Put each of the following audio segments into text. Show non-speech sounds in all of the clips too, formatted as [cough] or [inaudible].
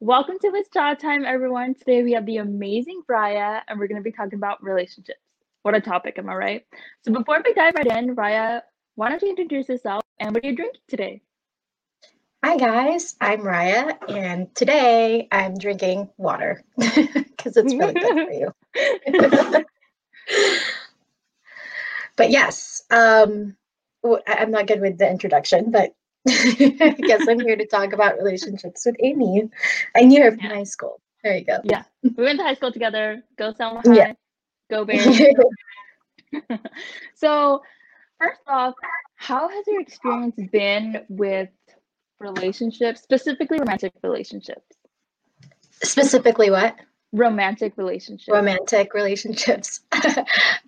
Welcome to It's Chat Time, everyone. Today we have the amazing Ryah, and we're going to be talking about relationships. What a topic, am I right? So before we dive right in, Ryah, why don't you introduce yourself and what are you drinking today? Hi guys, I'm Ryah, and today I'm drinking water [laughs] because it's really good for you. [laughs] [laughs] but yes, um, I'm not good with the introduction, but [laughs] I guess I'm here to talk about relationships with Amy. I knew her from yeah. high school. There you go. Yeah, we went to high school together. Go Selma High. Yeah. Go Bears. [laughs] [laughs] so, first off, how has your experience been with relationships, specifically romantic relationships? Specifically, what? Romantic relationships. Romantic relationships.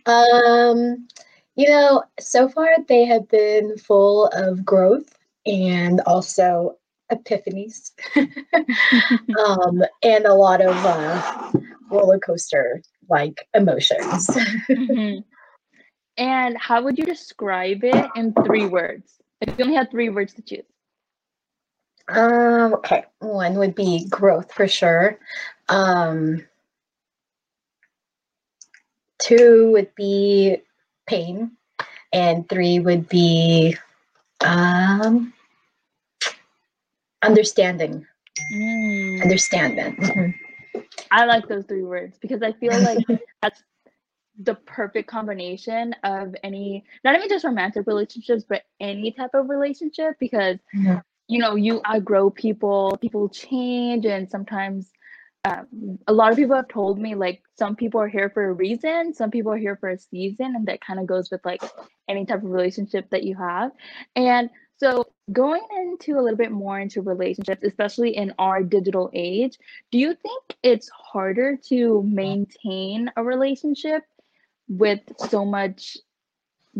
um, you know, so far they have been full of growth and also epiphanies [laughs] um, and a lot of uh, roller coaster like emotions. mm-hmm. And how would you describe it in three words? If you only had three words to choose. Um, okay, one would be growth for sure. Um, two would be pain, and three would be um, understanding. Mm. Understanding. Mm-hmm. I like those three words because I feel like [laughs] that's the perfect combination of any, not even just romantic relationships, but any type of relationship because, mm-hmm. you know, you outgrow people, people change, and sometimes um, a lot of people have told me like some people are here for a reason, some people are here for a season, and that kind of goes with like any type of relationship that you have. And so, going into a little bit more into relationships, especially in our digital age, do you think it's harder to maintain a relationship with so much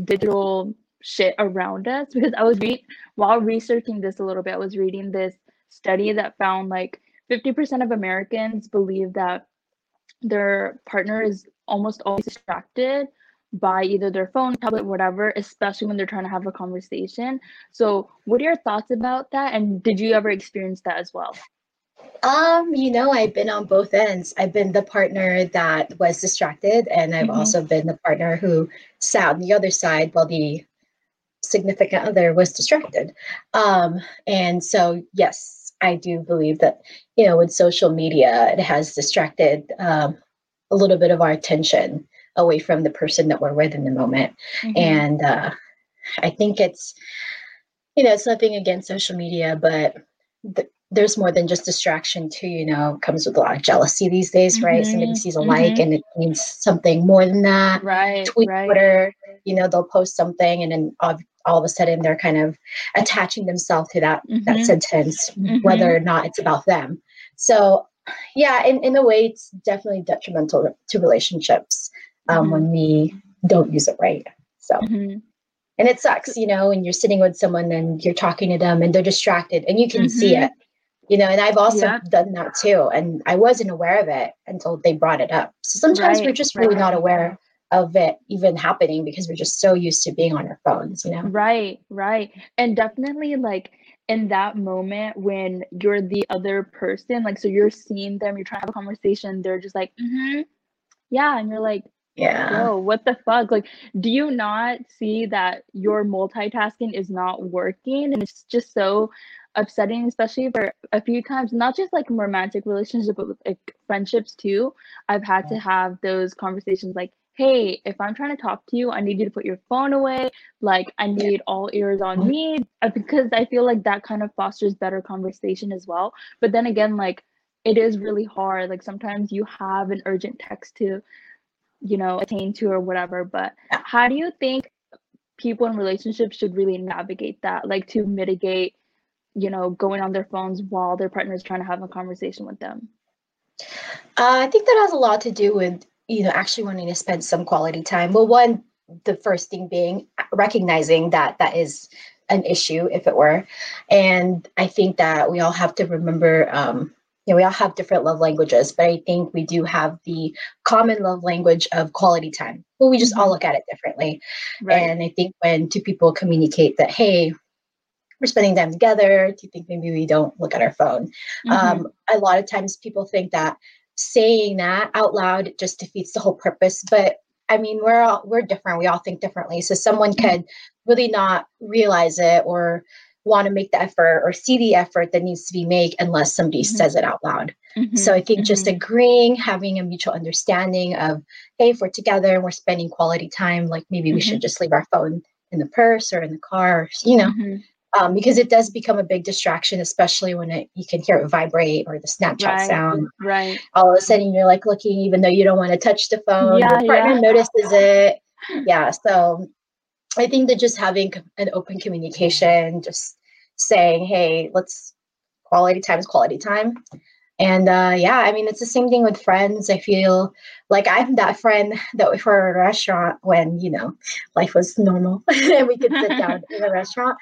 digital shit around us? Because I was reading while researching this a little bit, I was reading this study that found like 50% of Americans believe that their partner is almost always distracted by either their phone, tablet, whatever, especially when they're trying to have a conversation. So, what are your thoughts about that? And did you ever experience that as well? Um, you know, I've been on both ends. I've been the partner that was distracted, and I've mm-hmm. also been the partner who sat on the other side while the significant other was distracted. Um, and so, yes, I do believe that, you know, with social media, it has distracted um, a little bit of our attention away from the person that we're with in the moment. Mm-hmm. And uh, I think it's, you know, it's nothing against social media, but th- there's more than just distraction too, you know, comes with a lot of jealousy these days, mm-hmm. right? Somebody sees a mm-hmm. like and it means something more than that. Right. Tweet right. Twitter, you know, they'll post something and then all, all of a sudden they're kind of attaching themselves to that that mm-hmm. sentence, mm-hmm. whether or not it's about them. So yeah, in, in a way it's definitely detrimental to relationships um, mm-hmm. when we don't use it right. So, mm-hmm. and it sucks, you know, when you're sitting with someone and you're talking to them and they're distracted and you can mm-hmm. see it, you know, and I've also yeah. done that too. And I wasn't aware of it until they brought it up. So sometimes right, we're just really right. not aware of it even happening because we're just so used to being on our phones, you know? Right, right. And definitely like in that moment when you're the other person, like, so you're seeing them, you're trying to have a conversation, they're just like, mm-hmm, yeah. And you're like, yeah. Whoa, what the fuck? Like, do you not see that your multitasking is not working? And it's just so upsetting, especially for a few times, not just like romantic relationships, but with like friendships too. I've had to have those conversations like, hey, if I'm trying to talk to you, I need you to put your phone away. Like, I need all ears on me uh, because I feel like that kind of fosters better conversation as well. But then again, like, it is really hard. Like, sometimes you have an urgent text to you know attain to or whatever but how do you think people in relationships should really navigate that? Like to mitigate you know going on their phones while their partner is trying to have a conversation with them? Uh, i think that has a lot to do with you know actually wanting to spend some quality time. Well one the first thing being recognizing that that is an issue if it were. And i think that we all have to remember um, you know, we all have different love languages, but I think we do have the common love language of quality time. Well, we just mm-hmm. all look at it differently. Right. And I think when two people communicate that, hey, we're spending time together, do you think maybe we don't look at our phone? Mm-hmm. Um, a lot of times people think that saying that out loud just defeats the whole purpose. But I mean, we're all we're different. We all think differently. So someone mm-hmm. could really not realize it or want to make the effort or see the effort that needs to be made unless somebody mm-hmm. says it out loud. Mm-hmm. So I think mm-hmm. just agreeing, having a mutual understanding of, hey, if we're together and we're spending quality time, like maybe we should mm-hmm. just leave our phone in the purse or in the car, you know, mm-hmm um, because it does become a big distraction, especially when it you can hear it vibrate or the Snapchat right, sound. Right. All of a sudden, you're like looking, even though you don't want to touch the phone. Yeah, Your partner yeah. notices it. [gasps] Yeah. So I think that just having an open communication, just saying, "Hey, let's quality time is quality time," And uh, yeah, I mean, it's the same thing with friends. I feel like I'm that friend that we were at a restaurant when, you know, life was normal [laughs] and we could sit [laughs] down in a restaurant.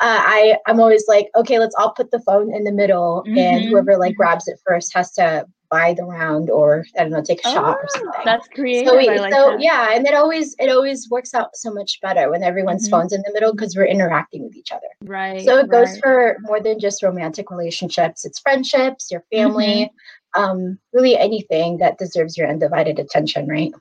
Uh, I, I'm always like, okay, let's all put the phone in the middle mm-hmm. and whoever like mm-hmm. grabs it first has to buy the round or I don't know, take a oh, shot or oh, something. That's creative. So, we, like so that. yeah, and it always it always works out so much better when everyone's mm-hmm. phone's in the middle because we're interacting with each other. Right. So it goes right. for more than just romantic relationships. It's friendships, your family, mm-hmm. um, really anything that deserves your undivided attention, right?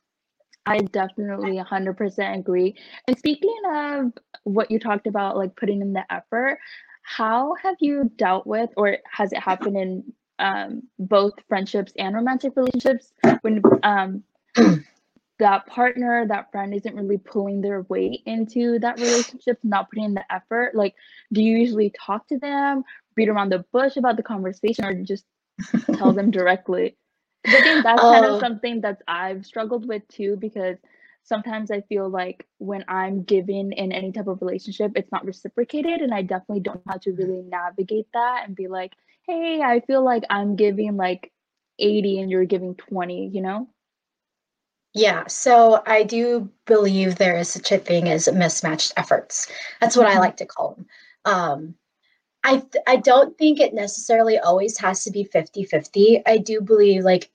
I definitely 100% agree. And speaking of what you talked about, like putting in the effort, how have you dealt with, or has it happened in um, both friendships and romantic relationships when um, [clears throat] that partner, that friend isn't really pulling their weight into that relationship, not putting in the effort. Like, do you usually talk to them, beat around the bush about the conversation, or just tell them [laughs] directly? I think that's kind of oh. something that I've struggled with too, because sometimes I feel like when I'm given in any type of relationship, it's not reciprocated. And I definitely don't know how to really navigate that and be like, hey, I feel like I'm giving like 80 and you're giving 20, you know? Yeah, so I do believe there is such a thing as mismatched efforts. That's what mm-hmm. I like to call them. Um, I, th- I don't think it necessarily always has to be 50 50. I do believe, like,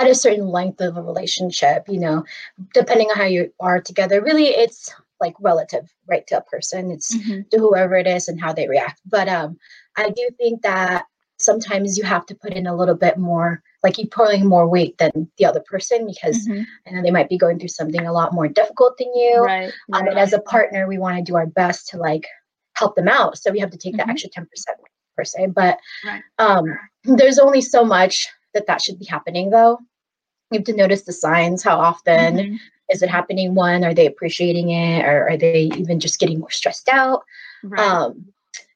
at a certain length of a relationship, you know, depending on how you are together, really it's like relative, right, to a person. It's mm-hmm. to whoever it is and how they react. But um, I do think that sometimes you have to put in a little bit more like you're pulling more weight than the other person because mm-hmm. then they might be going through something a lot more difficult than you right, um, and as a partner we want to do our best to like help them out so we have to take mm-hmm. that extra 10% per se but right. um, there's only so much that that should be happening though you have to notice the signs how often mm-hmm. is it happening one are they appreciating it or are they even just getting more stressed out right. um,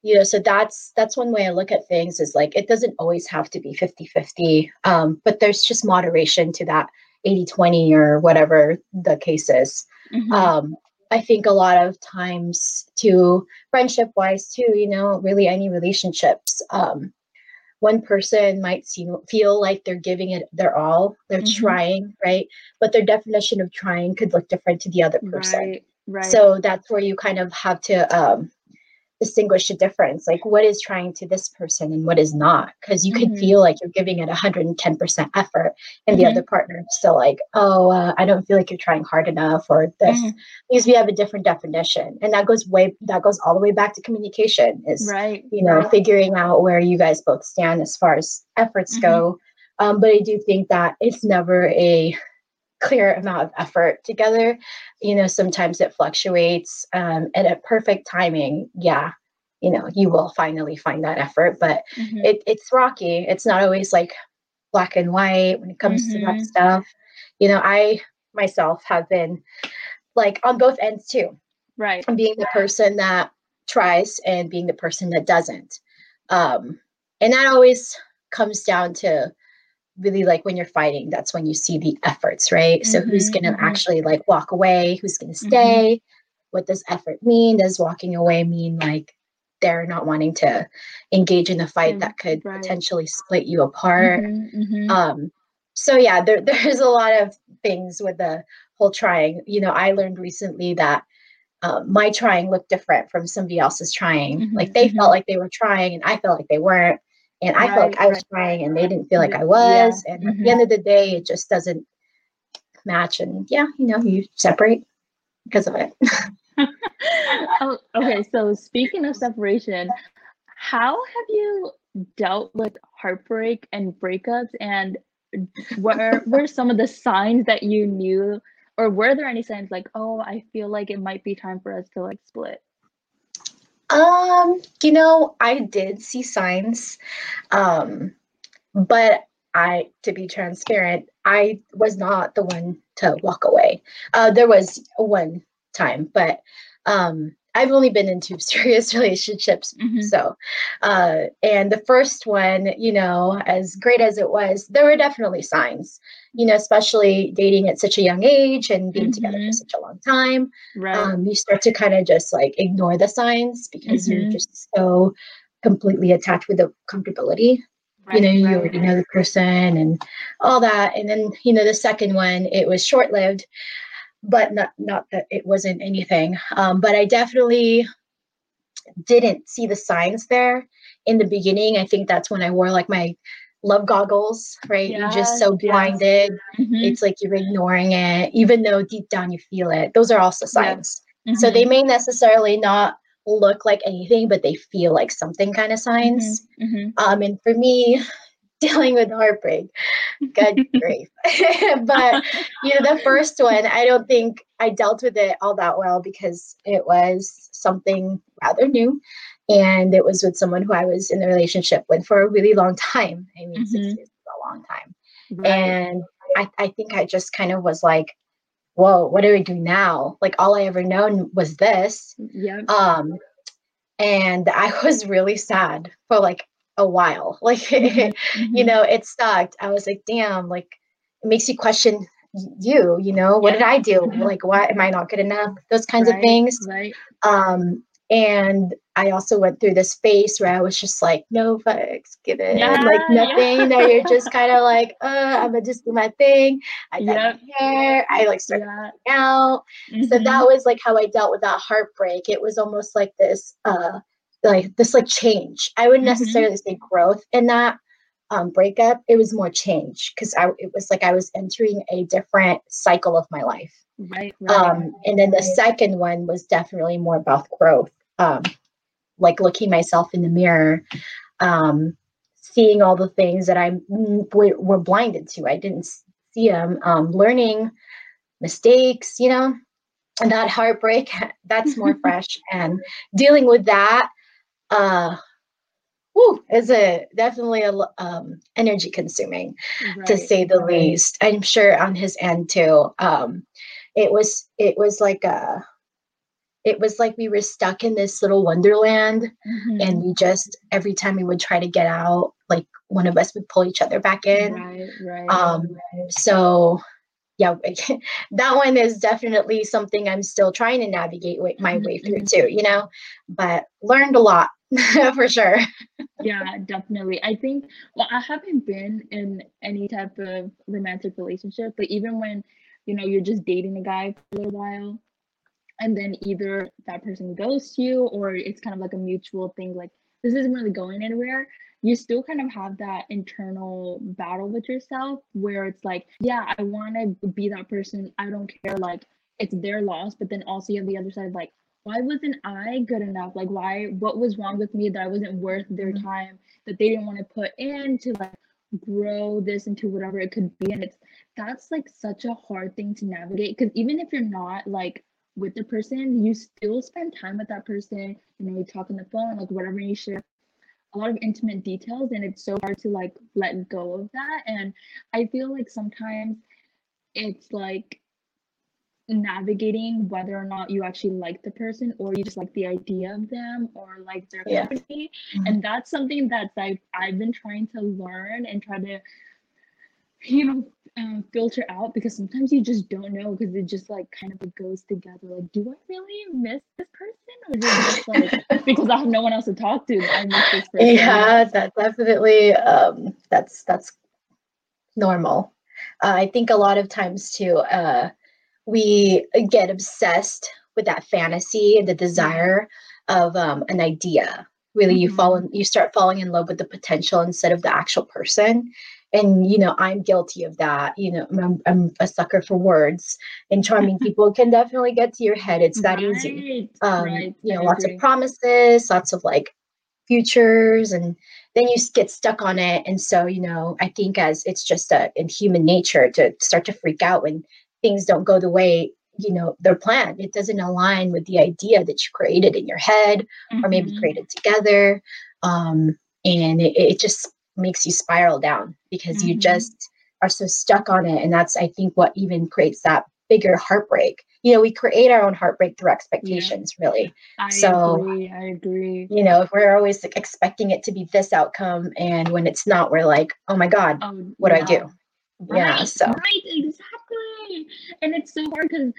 you know so that's that's one way i look at things is like it doesn't always have to be 50 50 um, but there's just moderation to that 80 20 or whatever the case is mm-hmm. um, i think a lot of times to friendship wise too you know really any relationships um, one person might seem, feel like they're giving it their all they're mm-hmm. trying right but their definition of trying could look different to the other person right, right. so that's where you kind of have to um, distinguish the difference like what is trying to this person and what is not because you mm-hmm. could feel like you're giving it 110% effort and mm-hmm. the other partner is still like oh uh, i don't feel like you're trying hard enough or this mm-hmm. because we have a different definition and that goes way that goes all the way back to communication is right you know right. figuring out where you guys both stand as far as efforts go mm-hmm. um, but i do think that it's never a clear amount of effort together. You know, sometimes it fluctuates. Um, and at perfect timing, yeah, you know, you will finally find that effort. But mm-hmm. it, it's rocky. It's not always like black and white when it comes mm-hmm. to that mm-hmm. stuff. You know, I myself have been like on both ends too. Right. being the person that tries and being the person that doesn't. Um, and that always comes down to really like when you're fighting that's when you see the efforts right mm-hmm, so who's going to mm-hmm. actually like walk away who's going to mm-hmm. stay mm-hmm. what does effort mean does walking away mean like they're not wanting to engage in a fight that could right. potentially split you apart mm-hmm, mm-hmm. um so yeah there, [laughs] there's a lot of things with the whole trying you know i learned recently that um, my trying looked different from somebody else's trying like they felt like they were trying and i felt like they weren't and I felt like I was right. trying and they didn't feel like I was. Yeah. And mm-hmm. at the mm-hmm. end of the day, it just doesn't match. And yeah, you know, you separate because of it. [laughs] oh, okay, so speaking of separation, how have you dealt with heartbreak and breakups and what are, what some of the signs that you knew or were there any signs like oh i feel like it might be time for us to like split um you know i did see signs um but i to be transparent i was not the one to walk away. Uh there was one time but um I've only been in two [laughs] serious relationships. Mm-hmm. So, uh, and the first one, you know, as great as it was, there were definitely signs, you know, especially dating at such a young age and being mm-hmm. together for mm-hmm. such a long time. Right. Um, you start to kind of just like ignore the signs because mm-hmm. you're just so completely attached with the comfortability. Right, you know, you already know the person and all that. And then, you know, the second one, it was short lived but not not that it wasn't anything. Um, but I definitely didn't see the signs there in the beginning. I think that's when I wore like my love goggles, right? Yes, you're just so blinded. Yes. Mm-hmm. It's like you're ignoring it, even though deep down you feel it. Those are also signs. Mm-hmm. So they may necessarily not look like anything, but they feel like something kind of signs. Mm-hmm. mm-hmm. Um, and for me, [laughs] dealing with heartbreak. Good [laughs] grief. [laughs] but you know, the first one, I don't think I dealt with it all that well because it was something rather new. And it was with someone who I was in a relationship with for a really long time. I mean, mm-hmm. six years is a long time. Right. And I, I think I just kind of was like, whoa, what do we do now? Like all I ever known was this. Yeah. Um, and I was really sad for like a while. [laughs] Like, mm-hmm. you know, it sucked. I was like, damn, like it makes you question you, you know, what yeah. did I do? Mm-hmm. [laughs] Like, why am I not good enough? Those kinds right, of things. Right. Um, and I also went through this phase where I was just like, no fucks given, yeah, like nothing. Yeah. know, you're just [laughs] kind of like, uh, I'm gonna just do my thing. I got yep. my hair. I like started yeah. out. Mm-hmm. So that was like how I dealt with that heartbreak. It was almost like this, uh, like this like change. I wouldn't mm-hmm. necessarily say growth in that um, breakup. It was more change because I it was like I was entering a different cycle of my life. Right. right um, and then the second one was definitely more about growth. Um, like looking myself in the mirror, um, seeing all the things that I w- were blinded to. I didn't see them. Um, learning mistakes, you know, and that heartbreak [laughs] that's more [laughs] fresh and dealing with that uh whew, is a definitely a um, energy consuming right, to say the right. least i'm sure on his end too um it was it was like a it was like we were stuck in this little wonderland mm-hmm. and we just every time we would try to get out like one of us would pull each other back in right, right, um right. so yeah [laughs] that one is definitely something i'm still trying to navigate my way through mm-hmm. too you know but learned a lot [laughs] for sure. yeah, definitely. I think well, I haven't been in any type of romantic relationship, but even when you know you're just dating a guy for a little while, and then either that person ghosts you or it's kind of like a mutual thing, like this isn't really going anywhere. You still kind of have that internal battle with yourself where it's like, yeah, I want to be that person. I don't care. Like it's their loss, but then also you have the other side, like why wasn't I good enough? Like, why, what was wrong with me that I wasn't worth their mm-hmm. time that they didn't want to put in to like grow this into whatever it could be? And it's that's like such a hard thing to navigate because even if you're not like with the person, you still spend time with that person. You know, you talk on the phone, like whatever you share a lot of intimate details and it's so hard to like let go of that and i feel like sometimes it's like navigating whether or not you actually like the person or you just like the idea of them or like their yeah. company mm-hmm. and that's something that I've, I've been trying to learn and try to you know um, filter out because sometimes you just don't know because it just like kind of goes together like do i really miss this person or is it just [laughs] like because i have no one else to talk to i miss this person yeah that definitely um that's that's normal uh, i think a lot of times too uh we get obsessed with that fantasy and the desire of um, an idea really mm-hmm. you fall in, you start falling in love with the potential instead of the actual person and you know i'm guilty of that you know i'm, I'm a sucker for words and charming [laughs] people can definitely get to your head it's that right. easy um, right. you know I lots agree. of promises lots of like futures and then you get stuck on it and so you know i think as it's just a in human nature to start to freak out when things don't go the way you know they're planned it doesn't align with the idea that you created in your head mm-hmm. or maybe mm-hmm. created together. Um, and it, it, just makes you spiral down because mm-hmm. you just are so stuck on it. And that's i think what even creates that bigger heartbreak. You know we create our own heartbreak through expectations yeah. really. I so agree, i agree. you know if we're always like, expecting it to be this outcome and when it's not we're like oh my god oh, what do i do? right, yeah so right. Exactly and it's so hard because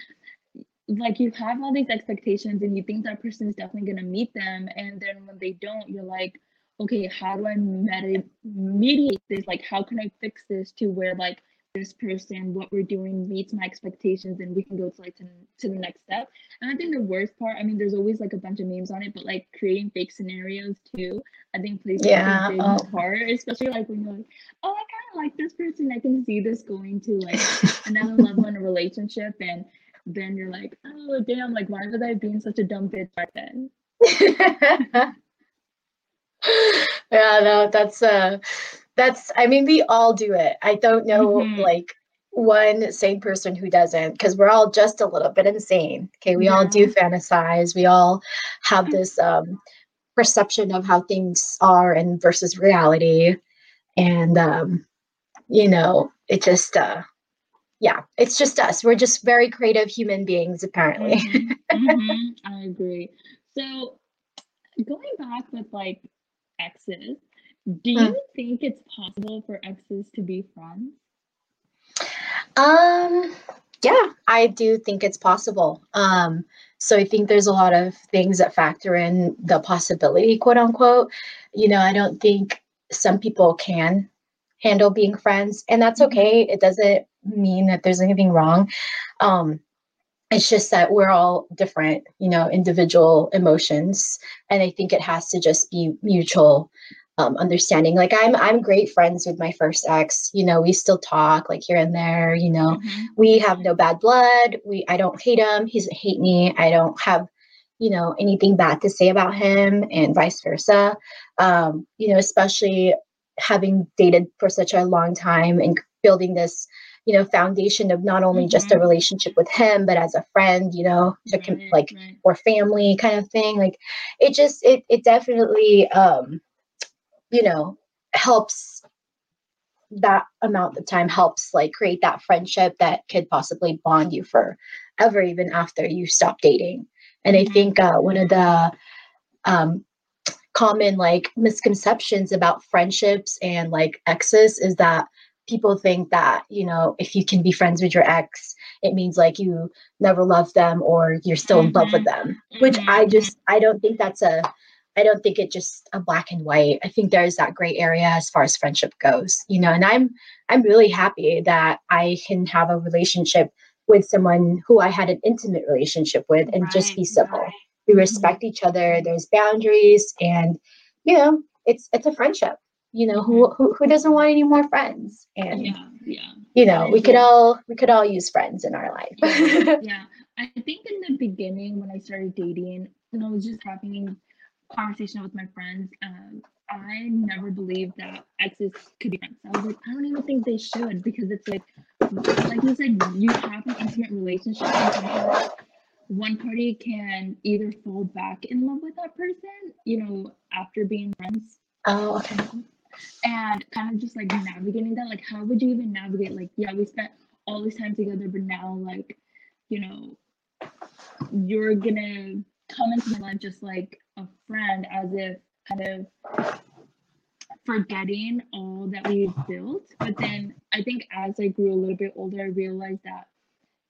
like you have all these expectations and you think that person is definitely going to meet them and then when they don't you're like okay how do i med- mediate this like how can i fix this to where like this person, what we're doing meets my expectations, and we can go to like to, to the next step. And I think the worst part, I mean, there's always like a bunch of memes on it, but like creating fake scenarios too, I think plays yeah, a big oh. part, especially like when you're like, oh, I kind of like this person, I can see this going to like [laughs] another level in a relationship, and then you're like, oh damn, like why was I being such a dumb bitch back then? [laughs] yeah, no, that's uh that's i mean we all do it i don't know mm-hmm. like one sane person who doesn't because we're all just a little bit insane okay we yeah. all do fantasize we all have this um, perception of how things are and versus reality and um, you know it just uh yeah it's just us we're just very creative human beings apparently mm-hmm. [laughs] Mm-hmm. i agree so going back with like exes do you mm. think it's possible for exes to be friends? Um, yeah, I do think it's possible. Um, so I think there's a lot of things that factor in the possibility, quote unquote. You know, I don't think some people can handle being friends, and that's mm-hmm. okay. It doesn't mean that there's anything wrong. Um, it's just that we're all different, you know, individual emotions, and I think it has to just be mutual um, understanding. Like I'm I'm great friends with my first ex. You know, we still talk like here and there. You know, mm-hmm. we have no bad blood. We I don't hate him. He doesn't hate me. I don't have you know anything bad to say about him, and vice versa. Um, you know, especially having dated for such a long time and building this you know foundation of not only mm-hmm. just a mm-hmm. relationship with him but as a friend you know right, like right. or family kind of thing like it just it it definitely um you know, helps that amount of time helps like create that friendship that could possibly bond you for ever even after you stop dating and i mm-hmm. think uh, one of the um, common like misconceptions about friendships and like exes is that people think that you know if you can be friends with your ex it means like you never loved them or you're still mm-hmm. in love with mm-hmm. them which i mm-hmm. just i don't think that's a I don't think it's just a black and white. I think there's that gray area as far as friendship goes, you know, and I'm I'm really happy that I can have a relationship with someone who I had an intimate relationship with and right, just be civil. Right. We respect each other, there's boundaries and you know, it's it's a friendship. You know, who who, who doesn't want any more friends? And yeah, yeah. You know, we could all we could all use friends in our life. yeah. [laughs] I think in the beginning when I started dating, and I was just having conversation with my friends, um, I never believed that exes could be friends. I was like, I don't even think they should because it's like, like you said, you have an intimate relationship, one party can either fall back in love with that person, you know, after being friends. Oh, okay. And kind of just like navigating that. Like, how would you even navigate? Like, yeah, we spent all this time together, but now, like, you know, you're gonna come into my life just like a friend as if kind of forgetting all that we've built. But then I think as I grew a little bit older, I realized that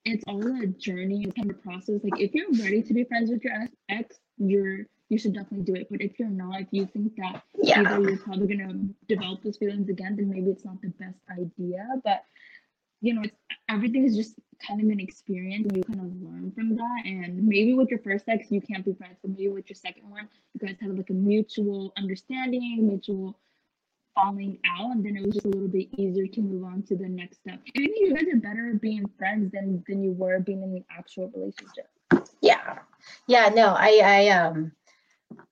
it's all a journey it's kind of a process. Like if you're ready to be friends with your ex, you're you should definitely do it. But if you're not, if you think that yeah. either you're probably gonna develop those feelings again, then maybe it's not the best idea. But you know, everything is just kind of an experience and you kind of learn from that. And maybe with your first ex, you can't be friends, but maybe with your second one, you guys have like a mutual understanding, mutual falling out, and then it was just a little bit easier to move on to the next step. Maybe you guys are better being friends than than you were being in the actual relationship. Yeah, yeah, no, I, I, um,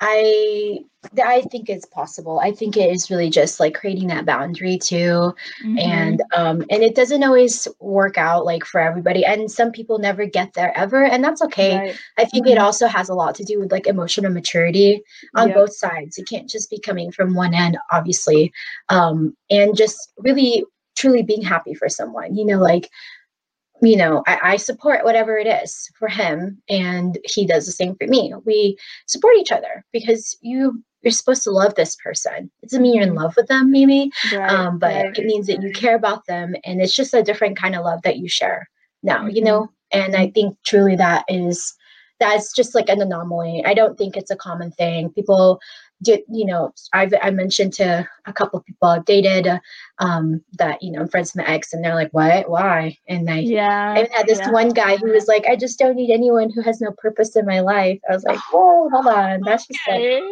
I I think it's possible. I think it is really just like creating that boundary too. Mm-hmm. And um and it doesn't always work out like for everybody. And some people never get there ever. And that's okay. Right. I think mm-hmm. it also has a lot to do with like emotional maturity on yep. both sides. It can't just be coming from one end, obviously. Um and just really truly being happy for someone. You know, like you know, I, I, support whatever it is for him, and he does the same for me. We support each other because you you're supposed to love this person. It doesn't mean you're in mm-hmm. love with them, maybe, right, um, but right. it means that you care about them, and it's just a different kind of love that you share now. Mm-hmm. You know, and I think truly that is that's just like an anomaly. I don't think it's a common thing. People did you know I've I mentioned to a couple of people I've dated um that you know I'm friends with my ex and they're like what? Why? And I yeah I had this yeah. one guy who was like I just don't need anyone who has no purpose in my life. I was like [gasps] whoa hold on that's just like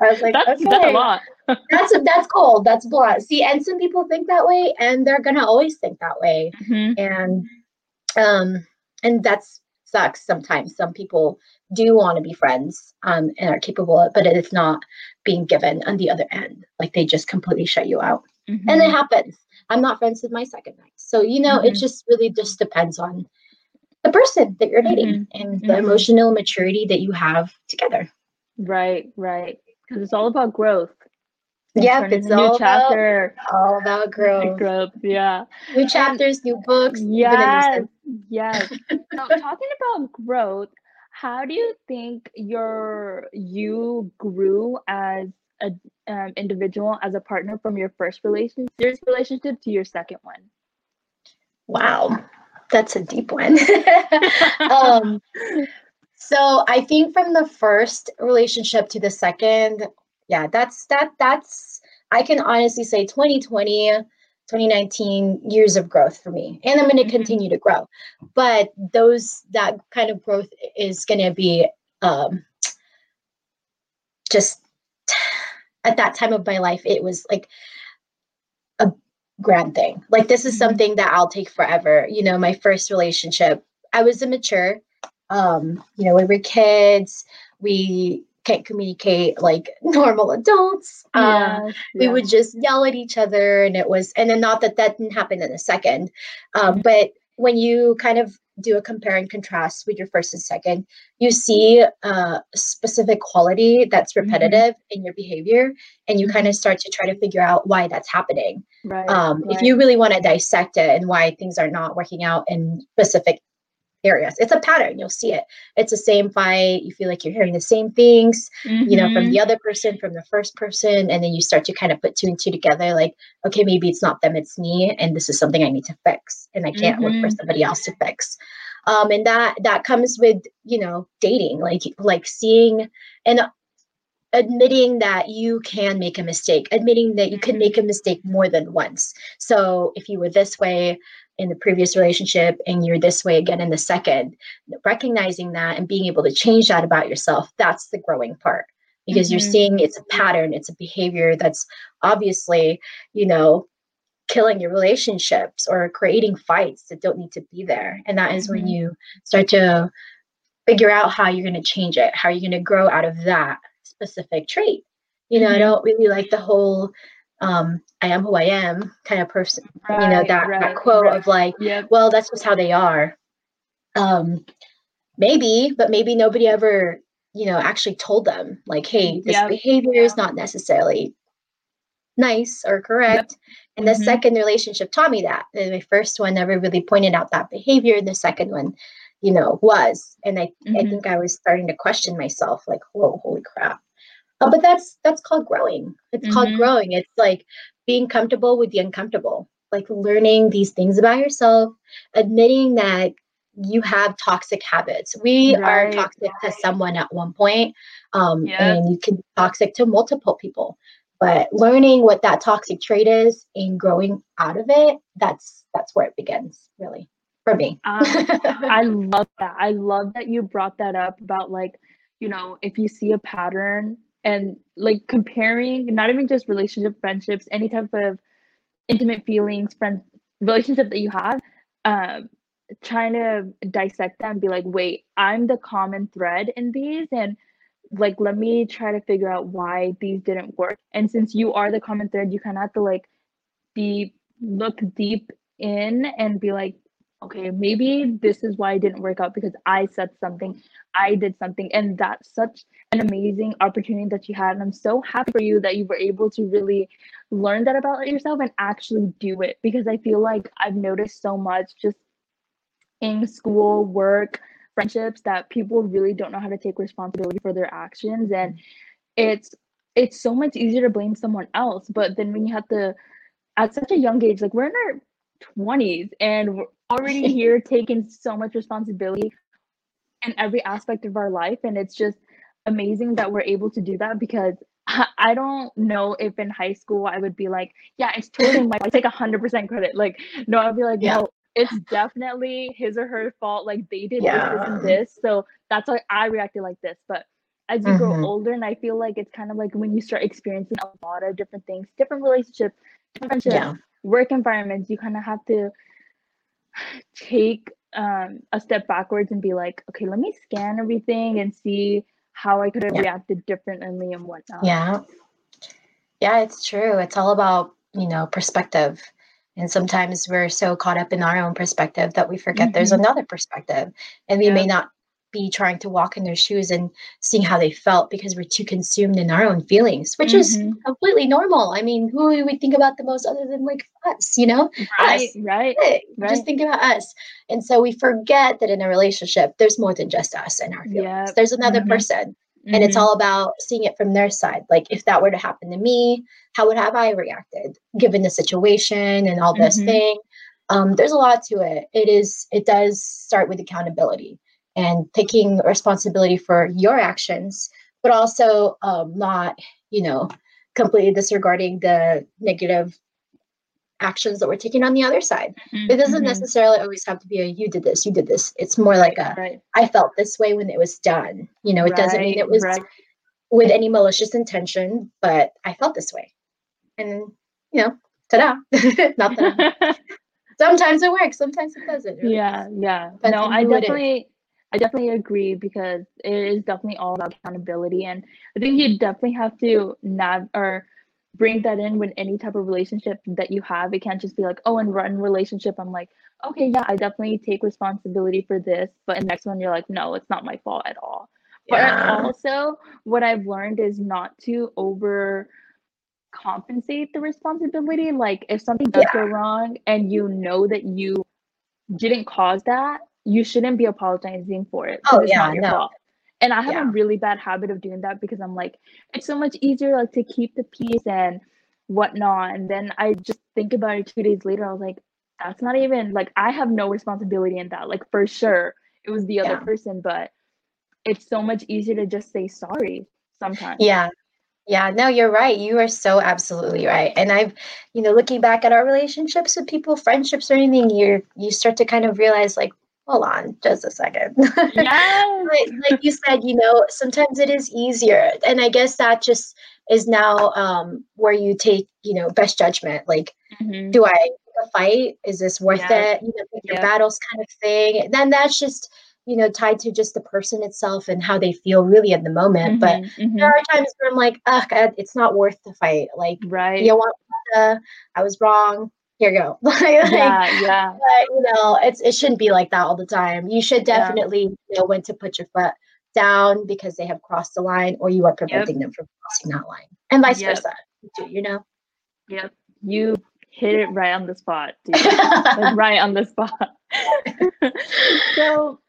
I was like that's, okay that's a lot. [laughs] That's that's cold that's blunt see and some people think that way and they're gonna always think that way. Mm-hmm. and um and that's sucks sometimes. Some people do want to be friends um, and are capable of, but it's not being given on the other end. Like they just completely shut you out. Mm-hmm. And it happens. I'm not friends with my second ex. So, you know, mm-hmm. it just really just depends on the person that you're dating mm-hmm. and the mm-hmm. emotional maturity that you have together. Right, right. Because it's all about growth. Yeah, it's all new chapter. About, all about growth. growth, yeah. New chapters, new books. Yes, yes. [laughs] so talking about growth, how do you think your you grew as a um, individual as a partner from your first relationship relationship to your second one? Wow that's a deep one. [laughs] Um, so i think from the first relationship to the second yeah that's that that's i can honestly say 2020 2019 years of growth for me and i'm going to mm-hmm. continue to grow but those that kind of growth is going to be um, just at that time of my life it was like a grand thing like this is mm-hmm. something that i'll take forever you know my first relationship i was immature um you know we were kids we can't communicate like [laughs] normal adults. Yeah, um, yeah. We would just yell at each other, and it was, and then not that that didn't happen in a second, um, mm-hmm. but when you kind of do a compare and contrast with your first and second, you see a specific quality that's mm-hmm. repetitive mm-hmm. in your behavior, and you mm-hmm. kind of start to try to figure out why that's happening. Right, um, right. If you really want to dissect it and why things are not working out in specific areas. It's a pattern. You'll see it. It's the same fight. You feel like you're hearing the same things, mm-hmm. you know, from mm-hmm. the other person, from the first person. And then you start to kind of put two and two together like, okay, maybe it's not them, it's me. And this is something I need to fix. And I can't mm-hmm. look for mm-hmm. somebody else to fix. Um, and that that comes with, you know, dating, like like seeing and admitting that you can make a mistake, admitting that you can make a mistake more than once. So if you were this way, in the previous relationship and you're this way again in the second recognizing that and being able to change that about yourself that's the growing part because mm-hmm. you're seeing it's a pattern it's a behavior that's obviously you know killing your relationships or creating fights that don't need to be there and that is mm-hmm. when you start to figure out how you're going to change it how you're going to grow out of that specific trait you know mm-hmm. i don't really like the whole um, I am who I am kind of person. Right, you know, that, right, that quote right. of like, yep. well, that's just how they are. Um, maybe, but maybe nobody ever, you know, actually told them like, hey, this yep. behavior is not necessarily nice or correct. Yep. And the mm-hmm. second relationship taught me that. And my first one never really pointed out that behavior. And the second one, you know, was. And I, mm-hmm. I think I was starting to question myself, like, whoa, holy crap uh, but that's that's called growing. It's mm-hmm. called growing. It's like being comfortable with the uncomfortable, like learning these things about yourself, admitting that you have toxic habits. We right. are toxic to someone at one point, um, yep. and you can be toxic to multiple people. But learning what that toxic trait is and growing out of it, that's that's where it begins, really, for me. um, [laughs] I love that. I love that you brought that up about like, you know, if you see a pattern and like comparing not even just relationship friendships any type of intimate feelings friend relationship that you have um trying to dissect and be like wait i'm the common thread in these and like let me try to figure out why these didn't work. And since you are the common thread you kind of have to like be look deep in and be like okay maybe this is why it didn't work out because i said something i did something and that's such an amazing opportunity that you had and i'm so happy for you that you were able to really learn that about yourself and actually do it because i feel like i've noticed so much just in school work friendships that people really don't know how to take responsibility for their actions and it's it's so much easier to blame someone else but then when you have to at such a young age like we're in our 20s and already [laughs] here taking so much responsibility in every aspect of our life and it's just amazing that we're able to do that because I don't know if in high school I would be like, yeah, it's totally my I take hundred percent credit. Like, no, I'd be like, yeah. no, it's definitely his or her fault. Like they did yeah. this, this, and this. So that's why I reacted like this. But as you mm-hmm. grow older, and I feel like it's kind of like when you start experiencing a lot of different things, different relationships, different friendships, yeah. work environments, you kind of have to take um, a step backwards and be like, okay, let me scan everything and see how I could have yeah. reacted differently and whatnot. Yeah. Yeah, it's true. It's all about, you know, perspective and sometimes we're so caught up in our own perspective that we forget mm-hmm. there's another perspective. And we yeah. may not be trying to walk in their shoes and seeing how they felt because we're too consumed in our own feelings, which mm-hmm. is completely normal. I mean, who do we think about the most other than like us, you know? Right, us. right, right. Just think about us. And so we forget that in a relationship, there's more than just us and our feelings. Yep. There's another mm-hmm. person. Mm-hmm. And it's mm-hmm. all about seeing it from their side. Like if that were to happen to me, how would have I reacted given the situation and all this mm-hmm. thing? Um, there's a lot to it. It is, it does start with accountability and taking responsibility for your actions, but also um, not, you know, completely disregarding the negative actions that we're taking on the other side. Mm-hmm. It doesn't mm-hmm. necessarily always have to be a you did this, you did this. It's more like a right. I felt this way when it was done. You know, it right. doesn't mean it was right. with any malicious intention, but I felt this way. And you know, ta-da. [laughs] Not that [laughs] sometimes it works, sometimes it doesn't. Really. Yeah, yeah. Depends no, I definitely I definitely agree because it is definitely all about accountability and I think you definitely have to nav or bring that in with any type of relationship that you have. It can't just be like, oh, in one relationship, I'm like, okay, yeah, I definitely take responsibility for this. But in the next one, you're like, no, it's not my fault at all. Yeah. But also, what I've learned is not to over compensate the responsibility. Like, if something does yeah. go wrong and you know that you didn't cause that, you shouldn't be apologizing for it. Oh, yeah, no. Fault. And I have yeah. a really bad habit of doing that because I'm like, it's so much easier like to keep the peace and whatnot. And then I just think about it two days later. I was like, that's not even like I have no responsibility in that. Like for sure, it was the other yeah. person, but it's so much easier to just say sorry sometimes. Yeah. Yeah, no, you're right. You are so absolutely right. And I've, you know, looking back at our relationships with people, friendships or anything, you you start to kind of realize like, hold on just a second. [laughs] Yes. like, like, you said, you know, sometimes it is easier. And I guess that just is now um, where you take, you know, best judgment. Like, mm-hmm. do I fight? Is this worth yeah. it? You know, your yeah. battles kind of thing. Then that's just, you know, tied to just the person itself and how they feel really at the moment. Mm-hmm, but mm-hmm. there are times where I'm like, ugh, it's not worth the fight. Like, right. You know what? I was wrong here you go. [laughs] like, yeah, yeah. But, you know, it's it shouldn't be like that all the time. You should definitely yeah. know when to put your foot down because they have crossed the line, or you are preventing yep. them from crossing that line, and vice yep. versa. You know. Yep, you hit it right on the spot, [laughs] like right on the spot. [laughs] so,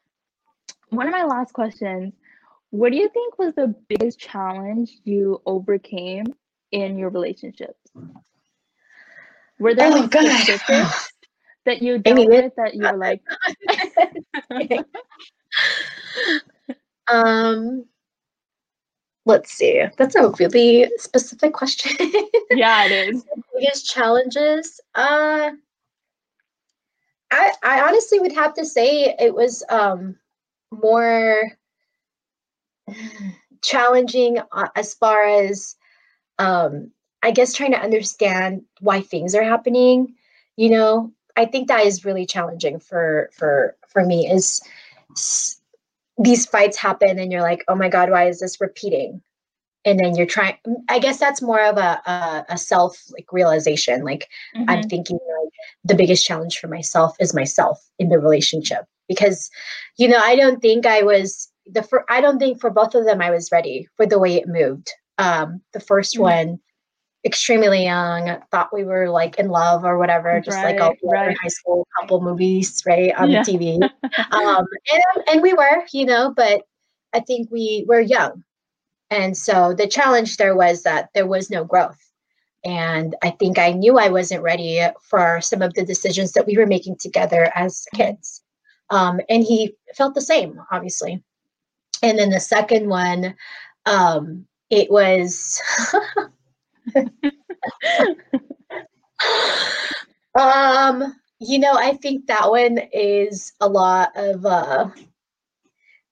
one of my last questions: What do you think was the biggest challenge you overcame in your relationships? Were there oh, statistics [sighs] that you dealt with that you were like? [laughs] um, let's see. That's a really specific question. [laughs] yeah, it is. biggest challenges. Uh, I I honestly would have to say it was um more [sighs] challenging uh, as far as um I guess trying to understand why things are happening, you know, I think that is really challenging for for for me is these fights happen and you're like, oh my God, why is this repeating? And then you're trying, I guess that's more of a, a, a self like realization. Like mm-hmm. I'm thinking like the biggest challenge for myself is myself in the relationship because, you know, I don't think I was the, for, I don't think for both of them, I was ready for the way it moved. Um, the 1st mm-hmm. one, extremely young, thought we were like in love or whatever, just right, like all right. high school couple movies, right, on yeah. the TV. [laughs] um, and, and we were, you know, but I think we were young. And so the challenge there was that there was no growth. And I think I knew I wasn't ready for some of the decisions that we were making together as kids. Um, and he felt the same, obviously. And then the second one, um, it was [laughs] um, you know, I think that one is a lot of uh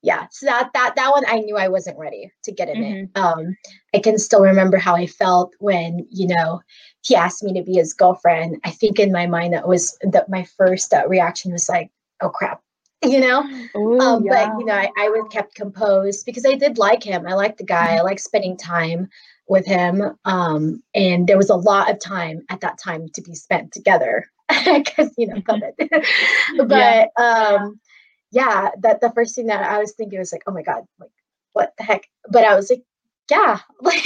yeah, so that that that one I knew I wasn't ready to get in mm-hmm. it. Um I can still remember how I felt when, you know, he asked me to be his girlfriend. I think in my mind that was that my first uh, reaction was like, oh crap, [laughs] you know Ooh, um, yeah. but you know I, I would kept composed because i did like him i liked the guy mm-hmm. i like spending time with him. Um, and there was a lot of time at that time to be spent together [laughs] because, you know, COVID. [laughs] but yeah. Um, yeah, that the first thing that I was thinking was like, oh my God, like, what the heck? But I was like, yeah, [laughs] like,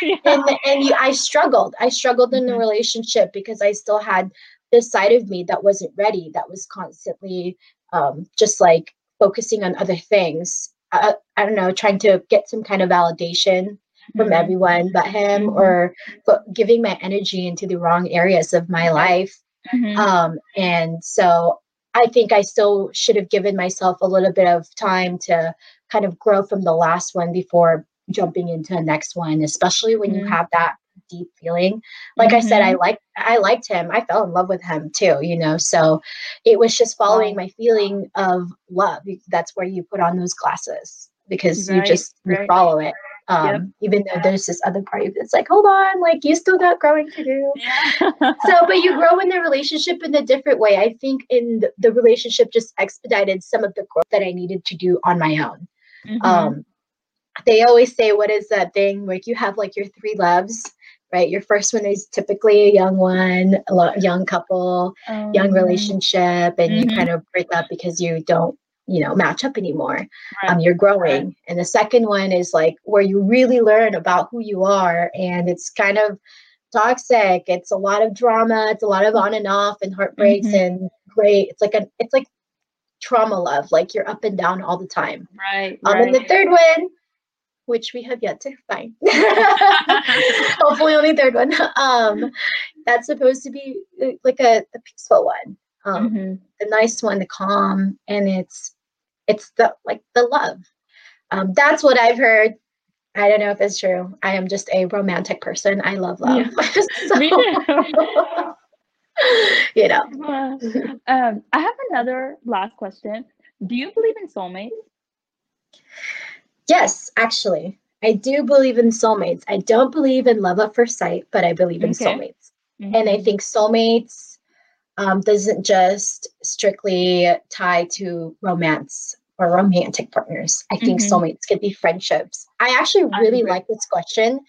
yeah. and and you, I struggled. I struggled in the mm-hmm. relationship because I still had this side of me that wasn't ready. That was constantly um, just like focusing on other things. I, I don't know, trying to get some kind of validation from mm-hmm. everyone but him mm-hmm. or giving my energy into the wrong areas of my life mm-hmm. um, and so i think i still should have given myself a little bit of time to kind of grow from the last one before jumping into the next one especially when you mm-hmm. have that deep feeling like i said i mm-hmm. like i liked him i fell in love with him too you know so it was just following my feeling of love that's where you put on those glasses because right, you just you right. follow it um, yep. even though there's this other part of it's like, hold on, like you still got growing to do. Yeah. so, but you grow in the relationship in a different way. I think in the, the, relationship just expedited some of the growth that I needed to do on my own. Mm-hmm. Um, they always say, what is that thing? Like you have like your three loves, right? Your first one is typically a young one, a young couple, um, young relationship, and mm-hmm. you kind of break up because you don't you know match up anymore right. um, you're growing right. and the second one is like where you really learn about who you are and it's kind of toxic it's a lot of drama it's a lot of on and off and heartbreaks mm-hmm. and great it's like a it's like trauma love like you're up and down all the time right, um, right. and the third one which we have yet to find [laughs] hopefully only third one um that's supposed to be uh, like a, a peaceful one um, mm-hmm. the nice one, the calm, and it's it's the like the love. Um, that's what I've heard. I don't know if it's true. I am just a romantic person. I love love. Yeah. [laughs] so, [laughs] Me too. [laughs] you know. um, I have another last question. Do you believe in soulmates? Yes, actually. I do believe in soulmates. I don't believe in love at first sight, but I believe in okay. soulmates. Mm-hmm. And I think soulmates um, doesn't just strictly tie to romance or romantic partners. I think mm-hmm. soulmates could be friendships. I actually really like this question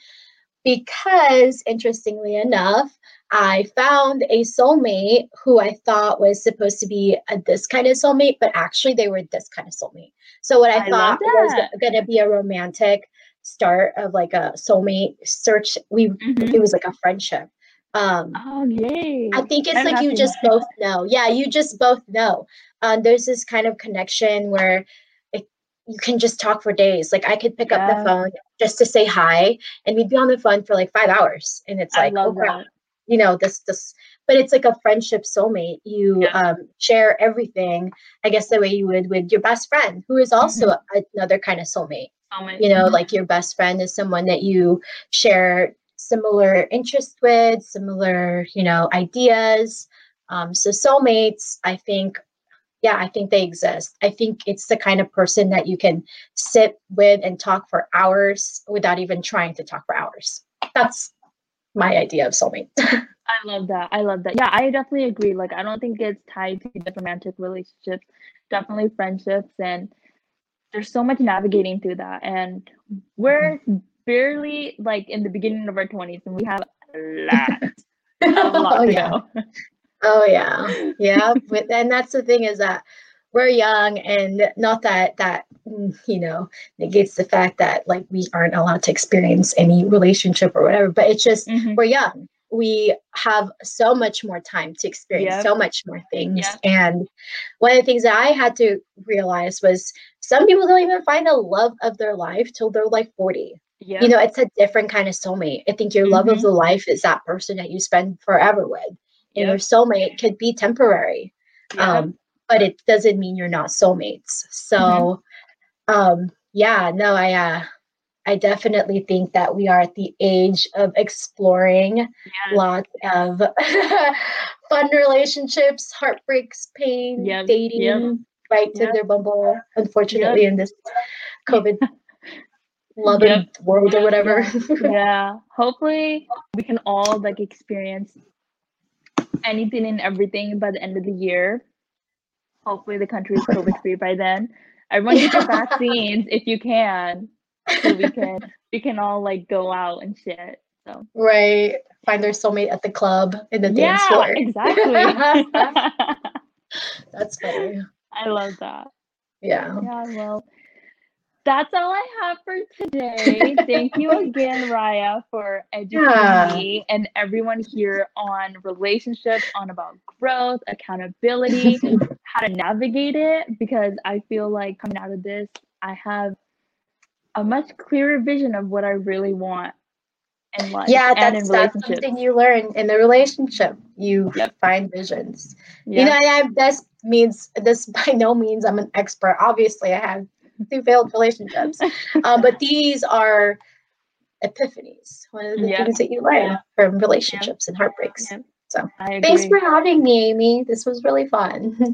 because, interestingly enough, I found a soulmate who I thought was supposed to be a, this kind of soulmate, but actually they were this kind of soulmate. So, what I, I thought was going to be a romantic start of like a soulmate search, we mm-hmm. it was like a friendship. Um, oh, yay. I think it's I'm like you just both know. Yeah, you just both know. Um, there's this kind of connection where it, you can just talk for days. Like I could pick yeah. up the phone just to say hi, and we'd be on the phone for like five hours, and it's like, oh crap, you know, this this. But it's like a friendship soulmate. You yeah. um, share everything. I guess the way you would with your best friend, who is also mm-hmm. another kind of soulmate. soulmate. You know, mm-hmm. like your best friend is someone that you share similar interests with, similar, you know, ideas. Um, so soulmates, I think, yeah, I think they exist. I think it's the kind of person that you can sit with and talk for hours without even trying to talk for hours. That's my idea of soulmate. [laughs] I love that. I love that. Yeah, I definitely agree. Like, I don't think it's tied to the romantic relationships. Definitely friendships and there's so much navigating through that and we're barely like in the beginning of our 20s and we have a lot, [laughs] a lot oh yeah. go. Oh yeah. Yeah. But and that's the thing is that we're young and not that that you know negates the fact that like we aren't allowed to experience any relationship or whatever, but it's just Mhm. we're young. We have so much more time to experience Yep. so much more things. Yep. And one of the things that I had to realize was some people don't even find the love of their life till they're like 40. Yeah. You know, it's a different kind of soulmate. I think your love of Mhm. the life is that person that you spend forever with. And your soulmate could be temporary. Um, but it doesn't mean you're not soulmates. So um yeah, no, I uh I definitely think that we are at the age of exploring Yes. lots of [laughs] fun relationships, heartbreaks, pain, Yep, dating, yep, right? yep. Tinder, Bumble. Unfortunately, in this COVID loving Yep. world or whatever. [laughs] yeah hopefully we can all like experience anything and everything by the end of the year hopefully the country is covid free by then everyone get your [laughs] vaccines if you can so we can we can all like go out and shit so right. Find their soulmate at the club in the dance yeah floor. exactly [laughs] That's funny. i love that Yeah. yeah well that's all I have for today. Thank you [laughs] again, Ryah, for educating Yeah. me and everyone here on relationships, on about growth, accountability, how to navigate it. Because I feel like coming out of this, I have a much clearer vision of what I really want in life yeah and that's in that's something you learn in the relationship you Yep. find visions yeah. you know and I, this means this [laughs] by no means i'm an expert obviously i have two failed relationships. Um, but these are epiphanies one of the Yeah. things that you learn from relationships and heartbreaks. Yeah. so thanks for having me amy. This was really fun [laughs]